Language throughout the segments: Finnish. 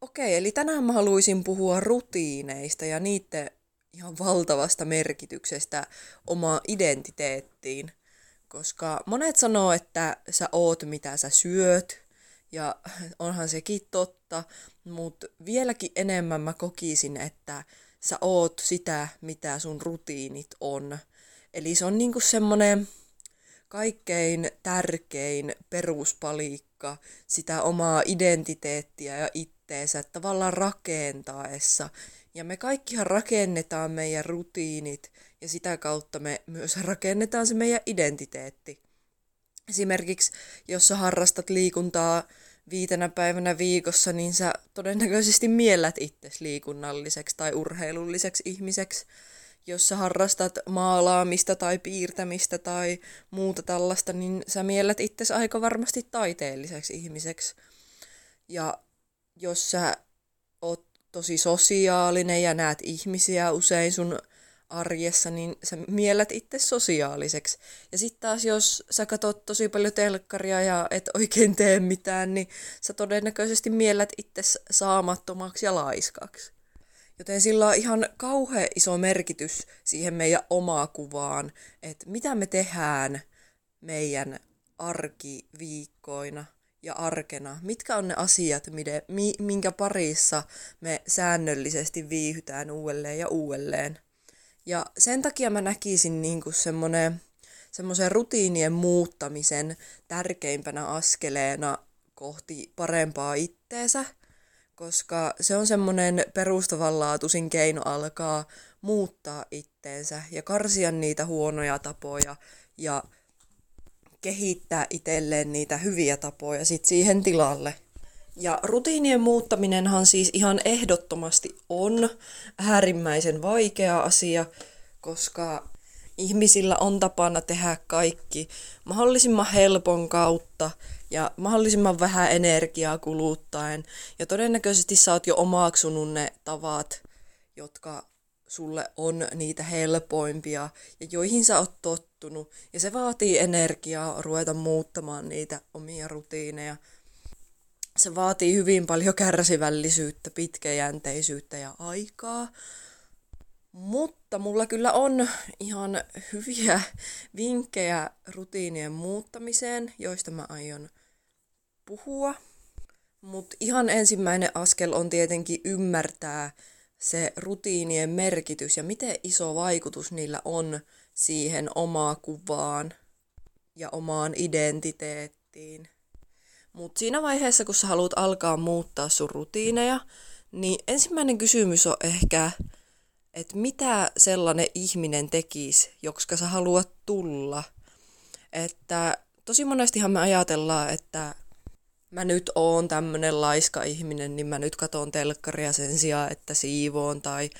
Okei, eli tänään mä haluaisin puhua rutiineista ja niiden ihan valtavasta merkityksestä omaan identiteettiin. Koska monet sanoo, että sä oot mitä sä syöt, ja onhan sekin totta, mutta vieläkin enemmän mä kokisin, että sä oot sitä, mitä sun rutiinit on. Eli se on niinku semmonen kaikkein tärkein peruspalikka sitä omaa identiteettiä ja itteensä tavallaan rakentaessa. Ja me kaikkihan rakennetaan meidän rutiinit ja sitä kautta me myös rakennetaan se meidän identiteetti. Esimerkiksi jos sä harrastat liikuntaa viitenä päivänä viikossa, niin sä todennäköisesti miellät itsesi liikunnalliseksi tai urheilulliseksi ihmiseksi. Jos sä harrastat maalaamista tai piirtämistä tai muuta tällaista, niin sä miellät itsesi aika varmasti taiteelliseksi ihmiseksi. Ja jos sä oot tosi sosiaalinen ja näet ihmisiä usein sun arjessa, niin sä miellät itse sosiaaliseksi. Ja sitten taas jos sä katsot tosi paljon telkkaria ja et oikein tee mitään, niin sä todennäköisesti miellät itse saamattomaksi ja laiskaksi. Joten sillä on ihan kauhean iso merkitys siihen meidän omaa kuvaan, että mitä me tehdään meidän arkiviikkoina ja arkena. Mitkä on ne asiat, minkä parissa me säännöllisesti viihytään uudelleen ja uudelleen. Ja sen takia mä näkisin niin semmoisen rutiinien muuttamisen tärkeimpänä askeleena kohti parempaa itteensä, koska se on semmoinen perustavanlaatuisin keino alkaa muuttaa itteensä ja karsia niitä huonoja tapoja ja kehittää itselleen niitä hyviä tapoja sit siihen tilalle. Ja rutiinien muuttaminenhan siis ihan ehdottomasti on äärimmäisen vaikea asia, koska ihmisillä on tapana tehdä kaikki mahdollisimman helpon kautta ja mahdollisimman vähän energiaa kuluttaen. Ja todennäköisesti sä oot jo omaksunut ne tavat, jotka sulle on niitä helpoimpia ja joihin sä oot tottunut. Ja se vaatii energiaa ruveta muuttamaan niitä omia rutiineja se vaatii hyvin paljon kärsivällisyyttä, pitkäjänteisyyttä ja aikaa. Mutta mulla kyllä on ihan hyviä vinkkejä rutiinien muuttamiseen, joista mä aion puhua. Mutta ihan ensimmäinen askel on tietenkin ymmärtää se rutiinien merkitys ja miten iso vaikutus niillä on siihen omaa kuvaan ja omaan identiteettiin. Mutta siinä vaiheessa, kun sä haluat alkaa muuttaa sun rutiineja, niin ensimmäinen kysymys on ehkä, että mitä sellainen ihminen tekisi, jotka sä haluat tulla. Että tosi monestihan me ajatellaan, että mä nyt oon tämmönen laiska ihminen, niin mä nyt katon telkkaria sen sijaan, että siivoon tai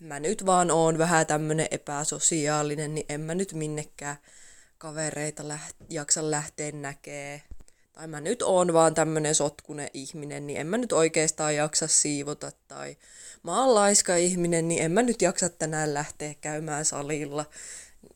mä nyt vaan oon vähän tämmönen epäsosiaalinen, niin en mä nyt minnekään kavereita läht- jaksa lähteä näkee tai mä nyt oon vaan tämmönen sotkune ihminen, niin en mä nyt oikeastaan jaksa siivota, tai mä oon laiska ihminen, niin en mä nyt jaksa tänään lähteä käymään salilla,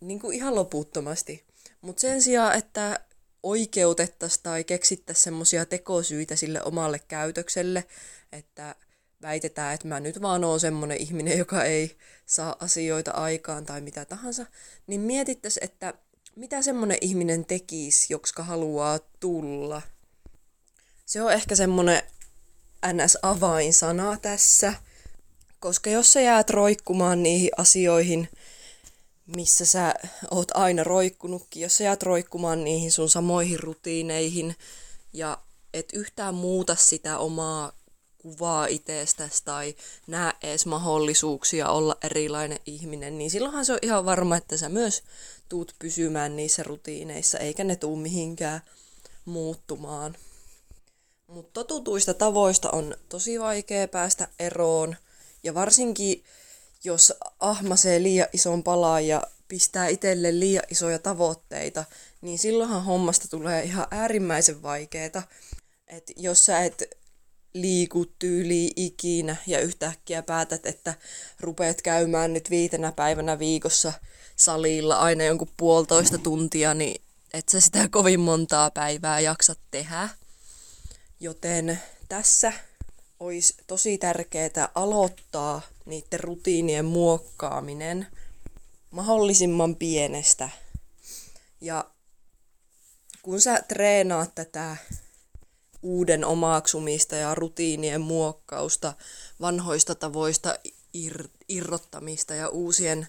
niin kuin ihan loputtomasti. Mutta sen sijaan, että oikeutettaisiin tai keksittäisiin semmoisia tekosyitä sille omalle käytökselle, että väitetään, että mä nyt vaan oon semmonen ihminen, joka ei saa asioita aikaan tai mitä tahansa, niin mietittäisiin, että mitä semmonen ihminen tekisi, jotka haluaa tulla? Se on ehkä semmonen NS-avainsana tässä, koska jos sä jäät roikkumaan niihin asioihin, missä sä oot aina roikkunutkin, jos sä jäät roikkumaan niihin sun samoihin rutiineihin ja et yhtään muuta sitä omaa kuvaa itsestäsi tai näe edes mahdollisuuksia olla erilainen ihminen, niin silloinhan se on ihan varma, että sä myös tuut pysymään niissä rutiineissa, eikä ne tuu mihinkään muuttumaan. Mutta totutuista tavoista on tosi vaikea päästä eroon, ja varsinkin jos ahmasee liian ison palan ja pistää itselle liian isoja tavoitteita, niin silloinhan hommasta tulee ihan äärimmäisen vaikeeta. Et jos sä et liiku tyyli ikinä ja yhtäkkiä päätät, että rupeat käymään nyt viitenä päivänä viikossa salilla aina jonkun puolitoista tuntia, niin et sä sitä kovin montaa päivää jaksa tehdä. Joten tässä olisi tosi tärkeää aloittaa niiden rutiinien muokkaaminen mahdollisimman pienestä. Ja kun sä treenaat tätä uuden omaksumista ja rutiinien muokkausta, vanhoista tavoista ir- irrottamista ja uusien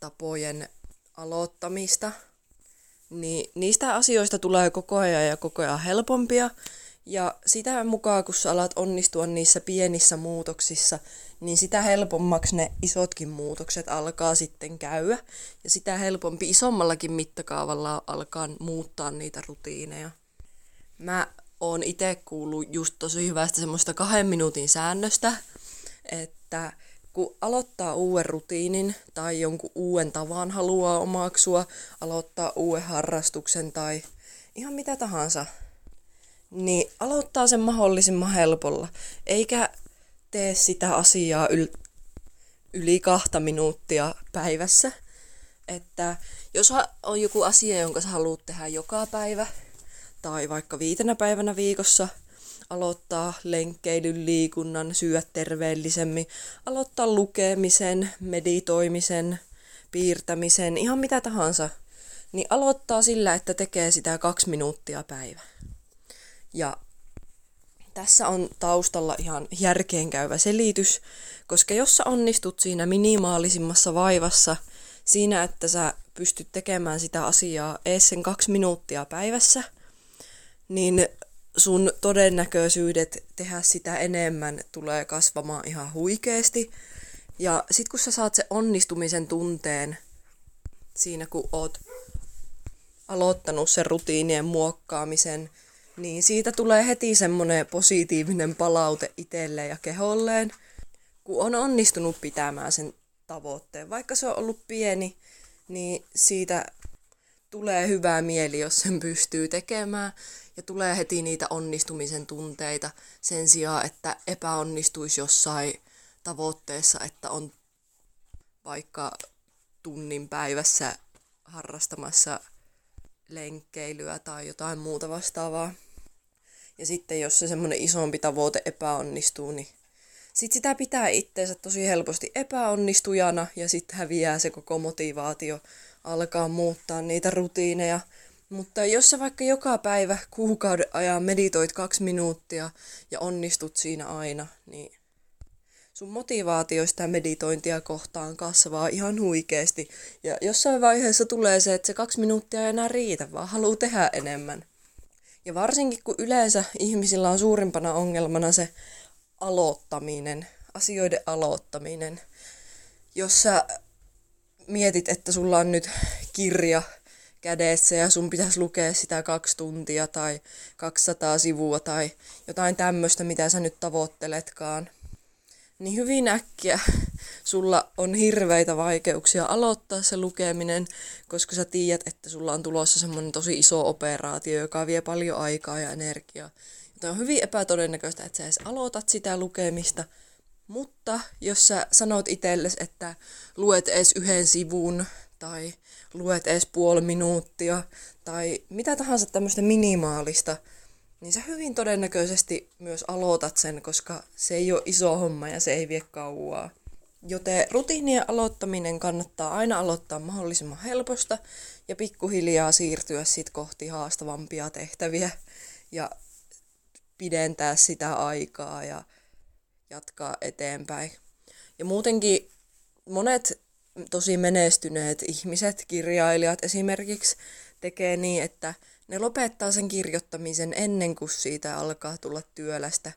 tapojen aloittamista, niin niistä asioista tulee koko ajan ja koko ajan helpompia. Ja sitä mukaan, kun sä alat onnistua niissä pienissä muutoksissa, niin sitä helpommaksi ne isotkin muutokset alkaa sitten käydä. Ja sitä helpompi isommallakin mittakaavalla alkaa muuttaa niitä rutiineja. Mä oon itse kuullut just tosi hyvästä semmoista kahden minuutin säännöstä, että kun aloittaa uuden rutiinin tai jonkun uuden tavan haluaa omaksua, aloittaa uuden harrastuksen tai ihan mitä tahansa, niin aloittaa sen mahdollisimman helpolla, eikä tee sitä asiaa yl- yli kahta minuuttia päivässä. Että jos on joku asia, jonka sä haluat tehdä joka päivä, tai vaikka viitenä päivänä viikossa, aloittaa lenkkeilyn, liikunnan, syödä terveellisemmin, aloittaa lukemisen, meditoimisen, piirtämisen, ihan mitä tahansa, niin aloittaa sillä, että tekee sitä kaksi minuuttia päivä. Ja tässä on taustalla ihan järkeenkäyvä selitys, koska jos sä onnistut siinä minimaalisimmassa vaivassa, siinä, että sä pystyt tekemään sitä asiaa ees sen kaksi minuuttia päivässä, niin sun todennäköisyydet tehdä sitä enemmän tulee kasvamaan ihan huikeesti. Ja sit kun sä saat se onnistumisen tunteen siinä, kun oot aloittanut sen rutiinien muokkaamisen, niin siitä tulee heti semmoinen positiivinen palaute itselle ja keholleen, kun on onnistunut pitämään sen tavoitteen. Vaikka se on ollut pieni, niin siitä tulee hyvää mieli, jos sen pystyy tekemään ja tulee heti niitä onnistumisen tunteita sen sijaan, että epäonnistuisi jossain tavoitteessa, että on vaikka tunnin päivässä harrastamassa lenkkeilyä tai jotain muuta vastaavaa. Ja sitten jos se semmoinen isompi tavoite epäonnistuu, niin sitten sitä pitää itteensä tosi helposti epäonnistujana ja sitten häviää se koko motivaatio alkaa muuttaa niitä rutiineja. Mutta jos sä vaikka joka päivä kuukauden ajan meditoit kaksi minuuttia ja onnistut siinä aina, niin sun motivaatio sitä meditointia kohtaan kasvaa ihan huikeasti. Ja jossain vaiheessa tulee se, että se kaksi minuuttia ei enää riitä, vaan haluaa tehdä enemmän. Ja varsinkin kun yleensä ihmisillä on suurimpana ongelmana se aloittaminen, asioiden aloittaminen. Jos sä mietit, että sulla on nyt kirja kädessä ja sun pitäisi lukea sitä kaksi tuntia tai 200 sivua tai jotain tämmöistä, mitä sä nyt tavoitteletkaan, niin hyvin äkkiä sulla on hirveitä vaikeuksia aloittaa se lukeminen, koska sä tiedät, että sulla on tulossa semmoinen tosi iso operaatio, joka vie paljon aikaa ja energiaa. Joten on hyvin epätodennäköistä, että sä edes aloitat sitä lukemista, mutta jos sä sanot itsellesi, että luet edes yhden sivun tai luet edes puoli minuuttia tai mitä tahansa tämmöistä minimaalista, niin sä hyvin todennäköisesti myös aloitat sen, koska se ei ole iso homma ja se ei vie kauaa. Joten rutiinien aloittaminen kannattaa aina aloittaa mahdollisimman helposta ja pikkuhiljaa siirtyä sitten kohti haastavampia tehtäviä ja pidentää sitä aikaa ja jatkaa eteenpäin. Ja muutenkin monet tosi menestyneet ihmiset, kirjailijat esimerkiksi, tekee niin, että ne lopettaa sen kirjoittamisen ennen kuin siitä alkaa tulla työlästä.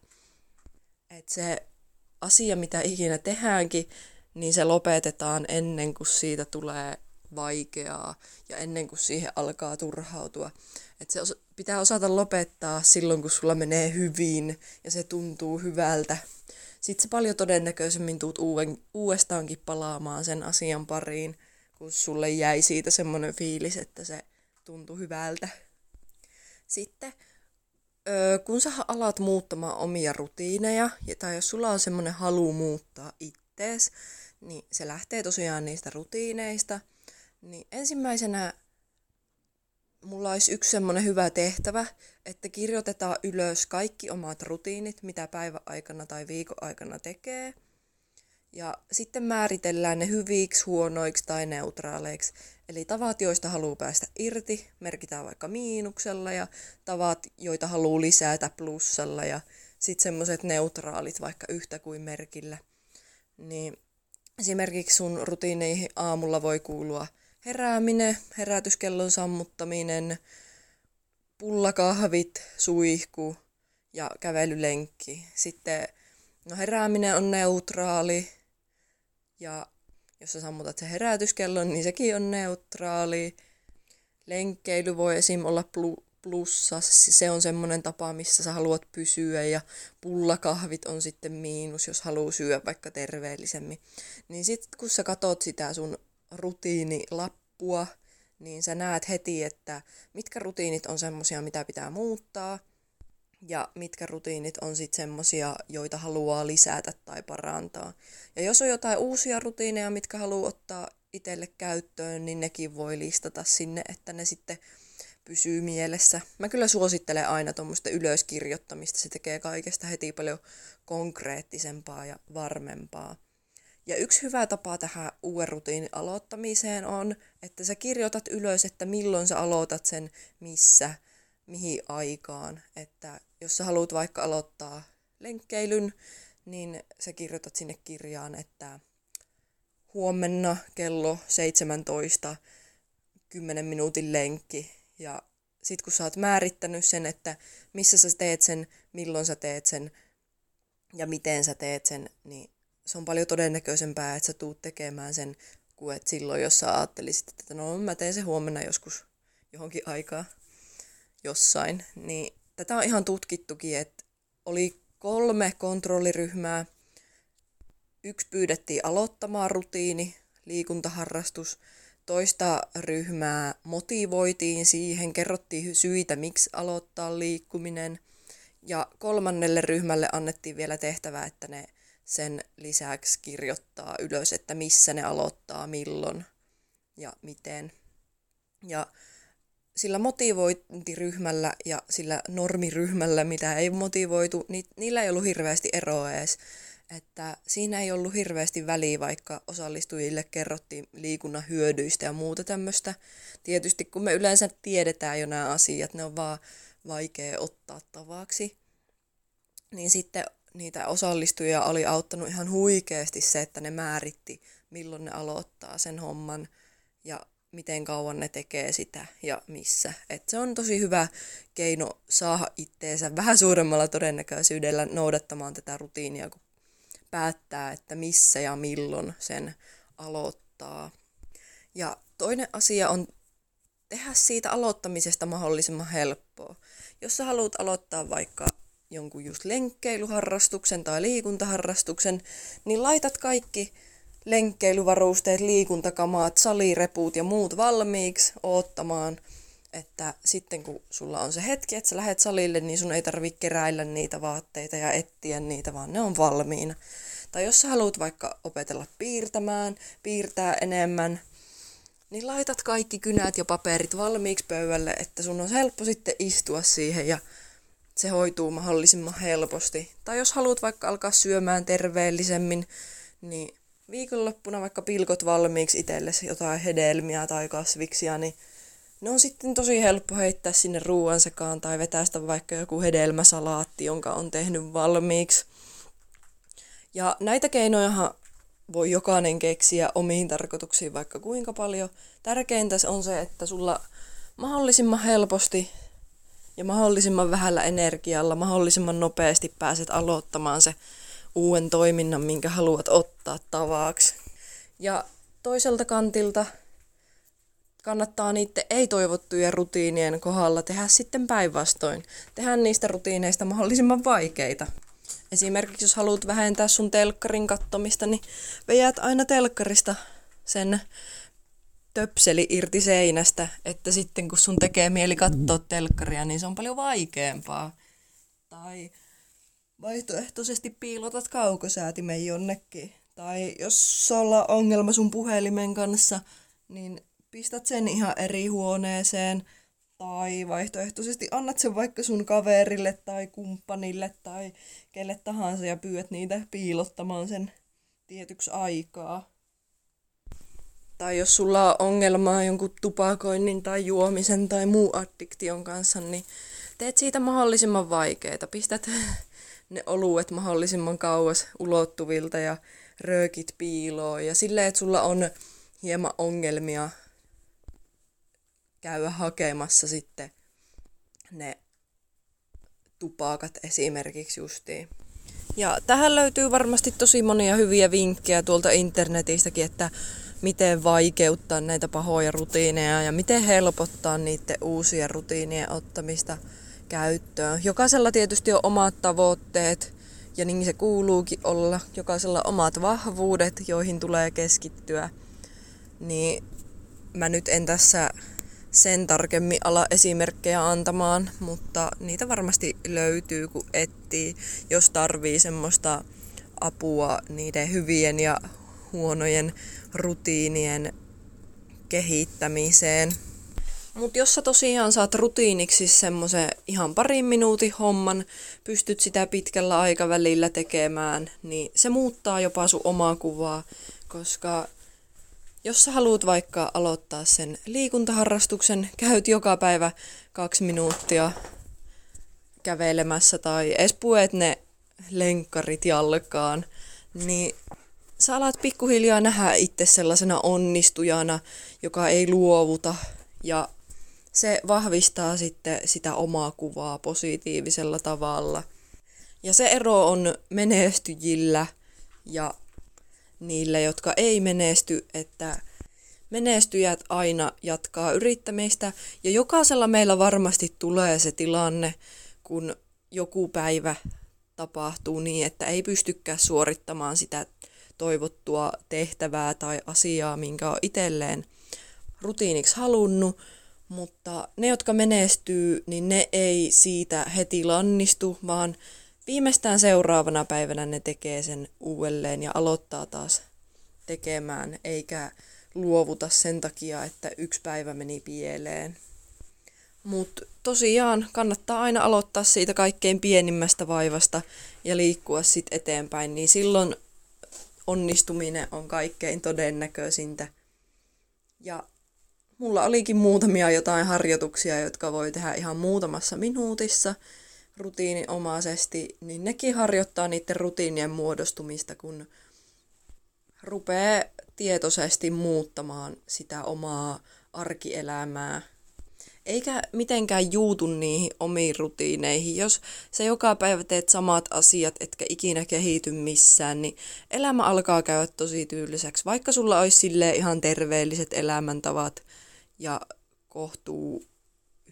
Että se asia, mitä ikinä tehdäänkin, niin se lopetetaan ennen kuin siitä tulee vaikeaa ja ennen kuin siihen alkaa turhautua. Että se pitää osata lopettaa silloin, kun sulla menee hyvin ja se tuntuu hyvältä. Sitten se paljon todennäköisemmin tuut uuden, uudestaankin palaamaan sen asian pariin, kun sulle jäi siitä semmoinen fiilis, että se tuntui hyvältä. Sitten kun sä alat muuttamaan omia rutiineja, tai jos sulla on semmoinen halu muuttaa ittees, niin se lähtee tosiaan niistä rutiineista. Niin ensimmäisenä mulla olisi yksi semmoinen hyvä tehtävä, että kirjoitetaan ylös kaikki omat rutiinit, mitä päivän aikana tai viikon aikana tekee. Ja sitten määritellään ne hyviksi, huonoiksi tai neutraaleiksi. Eli tavat, joista haluaa päästä irti, merkitään vaikka miinuksella ja tavat, joita haluaa lisätä plussalla ja sitten semmoiset neutraalit vaikka yhtä kuin merkillä. Niin esimerkiksi sun rutiineihin aamulla voi kuulua herääminen, herätyskellon sammuttaminen, pullakahvit, suihku ja kävelylenkki. Sitten no herääminen on neutraali ja jos sä sammutat se herätyskellon, niin sekin on neutraali. Lenkkeily voi esim. olla plu- plussa, se on semmoinen tapa, missä sä haluat pysyä ja pullakahvit on sitten miinus, jos haluaa syödä vaikka terveellisemmin. Niin sitten kun sä katot sitä sun rutiinilappua, niin sä näet heti, että mitkä rutiinit on semmosia, mitä pitää muuttaa, ja mitkä rutiinit on sitten semmosia, joita haluaa lisätä tai parantaa. Ja jos on jotain uusia rutiineja, mitkä haluaa ottaa itselle käyttöön, niin nekin voi listata sinne, että ne sitten pysyy mielessä. Mä kyllä suosittelen aina tuommoista ylöskirjoittamista, se tekee kaikesta heti paljon konkreettisempaa ja varmempaa. Ja yksi hyvä tapa tähän uuden rutiinin aloittamiseen on, että sä kirjoitat ylös, että milloin sä aloitat sen, missä, mihin aikaan. Että jos sä haluat vaikka aloittaa lenkkeilyn, niin sä kirjoitat sinne kirjaan, että huomenna kello 17 10 minuutin lenkki. Ja sit kun sä oot määrittänyt sen, että missä sä teet sen, milloin sä teet sen ja miten sä teet sen, niin se on paljon todennäköisempää, että sä tuut tekemään sen, kuin että silloin, jos sä ajattelisit, että no mä teen se huomenna joskus johonkin aikaa jossain. Niin tätä on ihan tutkittukin, että oli kolme kontrolliryhmää. Yksi pyydettiin aloittamaan rutiini, liikuntaharrastus. Toista ryhmää motivoitiin siihen, kerrottiin syitä, miksi aloittaa liikkuminen. Ja kolmannelle ryhmälle annettiin vielä tehtävä, että ne sen lisäksi kirjoittaa ylös, että missä ne aloittaa, milloin ja miten. Ja sillä motivointiryhmällä ja sillä normiryhmällä, mitä ei motivoitu, niin niillä ei ollut hirveästi eroa edes. Että siinä ei ollut hirveästi väliä, vaikka osallistujille kerrottiin liikunnan hyödyistä ja muuta tämmöistä. Tietysti kun me yleensä tiedetään jo nämä asiat, ne on vaan vaikea ottaa tavaksi. Niin sitten niitä osallistujia oli auttanut ihan huikeasti se, että ne määritti, milloin ne aloittaa sen homman ja miten kauan ne tekee sitä ja missä. Et se on tosi hyvä keino saada itteensä vähän suuremmalla todennäköisyydellä noudattamaan tätä rutiinia, kun päättää, että missä ja milloin sen aloittaa. Ja toinen asia on tehdä siitä aloittamisesta mahdollisimman helppoa. Jos sä haluat aloittaa vaikka jonkun just lenkkeilyharrastuksen tai liikuntaharrastuksen, niin laitat kaikki lenkkeilyvarusteet, liikuntakamat, salireput ja muut valmiiksi oottamaan, että sitten kun sulla on se hetki, että sä lähet salille, niin sun ei tarvitse keräillä niitä vaatteita ja etsiä niitä, vaan ne on valmiina. Tai jos sä haluat vaikka opetella piirtämään, piirtää enemmän, niin laitat kaikki kynät ja paperit valmiiksi pöydälle, että sun on helppo sitten istua siihen ja se hoituu mahdollisimman helposti. Tai jos haluat vaikka alkaa syömään terveellisemmin, niin viikonloppuna vaikka pilkot valmiiksi itsellesi jotain hedelmiä tai kasviksia, niin ne on sitten tosi helppo heittää sinne ruoan sekaan tai vetästä vaikka joku hedelmäsalaatti, jonka on tehnyt valmiiksi. Ja näitä keinoja voi jokainen keksiä omiin tarkoituksiin vaikka kuinka paljon. Tärkeintä on se, että sulla mahdollisimman helposti ja mahdollisimman vähällä energialla, mahdollisimman nopeasti pääset aloittamaan se uuden toiminnan, minkä haluat ottaa tavaksi. Ja toiselta kantilta kannattaa niiden ei-toivottujen rutiinien kohdalla tehdä sitten päinvastoin. Tehdä niistä rutiineista mahdollisimman vaikeita. Esimerkiksi jos haluat vähentää sun telkkarin kattomista, niin vejät aina telkkarista sen töpseli irti seinästä, että sitten kun sun tekee mieli katsoa telkkaria, niin se on paljon vaikeampaa. Tai vaihtoehtoisesti piilotat kaukosäätimen jonnekin. Tai jos sulla on ongelma sun puhelimen kanssa, niin pistät sen ihan eri huoneeseen. Tai vaihtoehtoisesti annat sen vaikka sun kaverille tai kumppanille tai kelle tahansa ja pyydät niitä piilottamaan sen tietyksi aikaa. Tai jos sulla on ongelmaa jonkun tupakoinnin tai juomisen tai muu addiktion kanssa, niin teet siitä mahdollisimman vaikeita. Pistät ne oluet mahdollisimman kauas ulottuvilta ja röökit piiloon. Ja silleen, että sulla on hieman ongelmia käydä hakemassa sitten ne tupakat esimerkiksi justiin. Ja tähän löytyy varmasti tosi monia hyviä vinkkejä tuolta internetistäkin, että miten vaikeuttaa näitä pahoja rutiineja ja miten helpottaa niiden uusien rutiinien ottamista käyttöön. Jokaisella tietysti on omat tavoitteet ja niin se kuuluukin olla. Jokaisella omat vahvuudet, joihin tulee keskittyä. Niin mä nyt en tässä sen tarkemmin ala esimerkkejä antamaan, mutta niitä varmasti löytyy, kun etsii, jos tarvii semmoista apua niiden hyvien ja huonojen rutiinien kehittämiseen. Mutta jos sä tosiaan saat rutiiniksi semmoisen ihan parin minuutin homman, pystyt sitä pitkällä aikavälillä tekemään, niin se muuttaa jopa sun omaa kuvaa, koska jos sä haluat vaikka aloittaa sen liikuntaharrastuksen, käyt joka päivä kaksi minuuttia kävelemässä tai edes puet ne lenkkarit jalkaan, niin sä alat pikkuhiljaa nähdä itse sellaisena onnistujana, joka ei luovuta ja se vahvistaa sitten sitä omaa kuvaa positiivisella tavalla. Ja se ero on menestyjillä ja niillä, jotka ei menesty, että menestyjät aina jatkaa yrittämistä ja jokaisella meillä varmasti tulee se tilanne, kun joku päivä tapahtuu niin, että ei pystykään suorittamaan sitä toivottua tehtävää tai asiaa, minkä on itselleen rutiiniksi halunnut, mutta ne, jotka menestyy, niin ne ei siitä heti lannistu, vaan viimeistään seuraavana päivänä ne tekee sen uudelleen ja aloittaa taas tekemään, eikä luovuta sen takia, että yksi päivä meni pieleen. Mutta tosiaan kannattaa aina aloittaa siitä kaikkein pienimmästä vaivasta ja liikkua sitten eteenpäin, niin silloin onnistuminen on kaikkein todennäköisintä. Ja mulla olikin muutamia jotain harjoituksia, jotka voi tehdä ihan muutamassa minuutissa rutiininomaisesti, niin nekin harjoittaa niiden rutiinien muodostumista, kun rupeaa tietoisesti muuttamaan sitä omaa arkielämää eikä mitenkään juutu niihin omiin rutiineihin. Jos sä joka päivä teet samat asiat, etkä ikinä kehity missään, niin elämä alkaa käydä tosi tyyliseksi. Vaikka sulla olisi sille ihan terveelliset elämäntavat ja kohtuu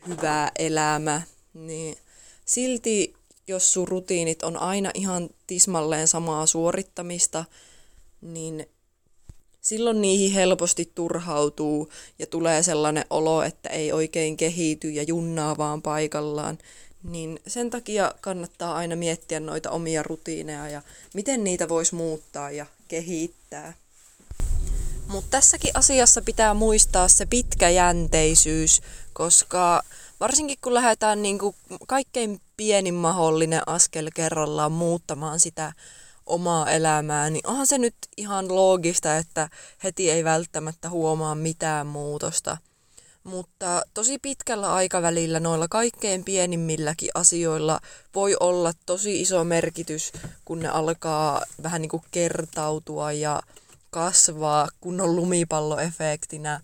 hyvää elämä, niin silti jos sun rutiinit on aina ihan tismalleen samaa suorittamista, niin silloin niihin helposti turhautuu ja tulee sellainen olo, että ei oikein kehity ja junnaa vaan paikallaan. Niin sen takia kannattaa aina miettiä noita omia rutiineja ja miten niitä voisi muuttaa ja kehittää. Mutta tässäkin asiassa pitää muistaa se pitkäjänteisyys, koska varsinkin kun lähdetään niinku kaikkein pienin mahdollinen askel kerrallaan muuttamaan sitä omaa elämää, niin onhan se nyt ihan loogista, että heti ei välttämättä huomaa mitään muutosta. Mutta tosi pitkällä aikavälillä noilla kaikkein pienimmilläkin asioilla voi olla tosi iso merkitys, kun ne alkaa vähän niin kuin kertautua ja kasvaa kunnon lumipalloefektinä.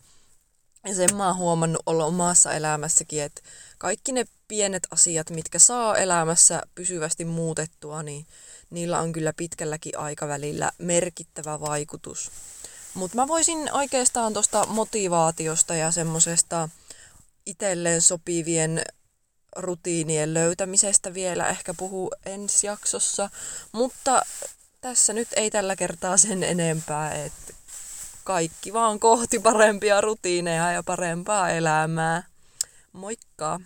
Ja sen mä oon huomannut olla omassa elämässäkin, että kaikki ne pienet asiat, mitkä saa elämässä pysyvästi muutettua, niin niillä on kyllä pitkälläkin aikavälillä merkittävä vaikutus. Mutta mä voisin oikeastaan tuosta motivaatiosta ja semmoisesta itselleen sopivien rutiinien löytämisestä vielä ehkä puhu ensi jaksossa, mutta tässä nyt ei tällä kertaa sen enempää, että kaikki vaan kohti parempia rutiineja ja parempaa elämää. Moikka!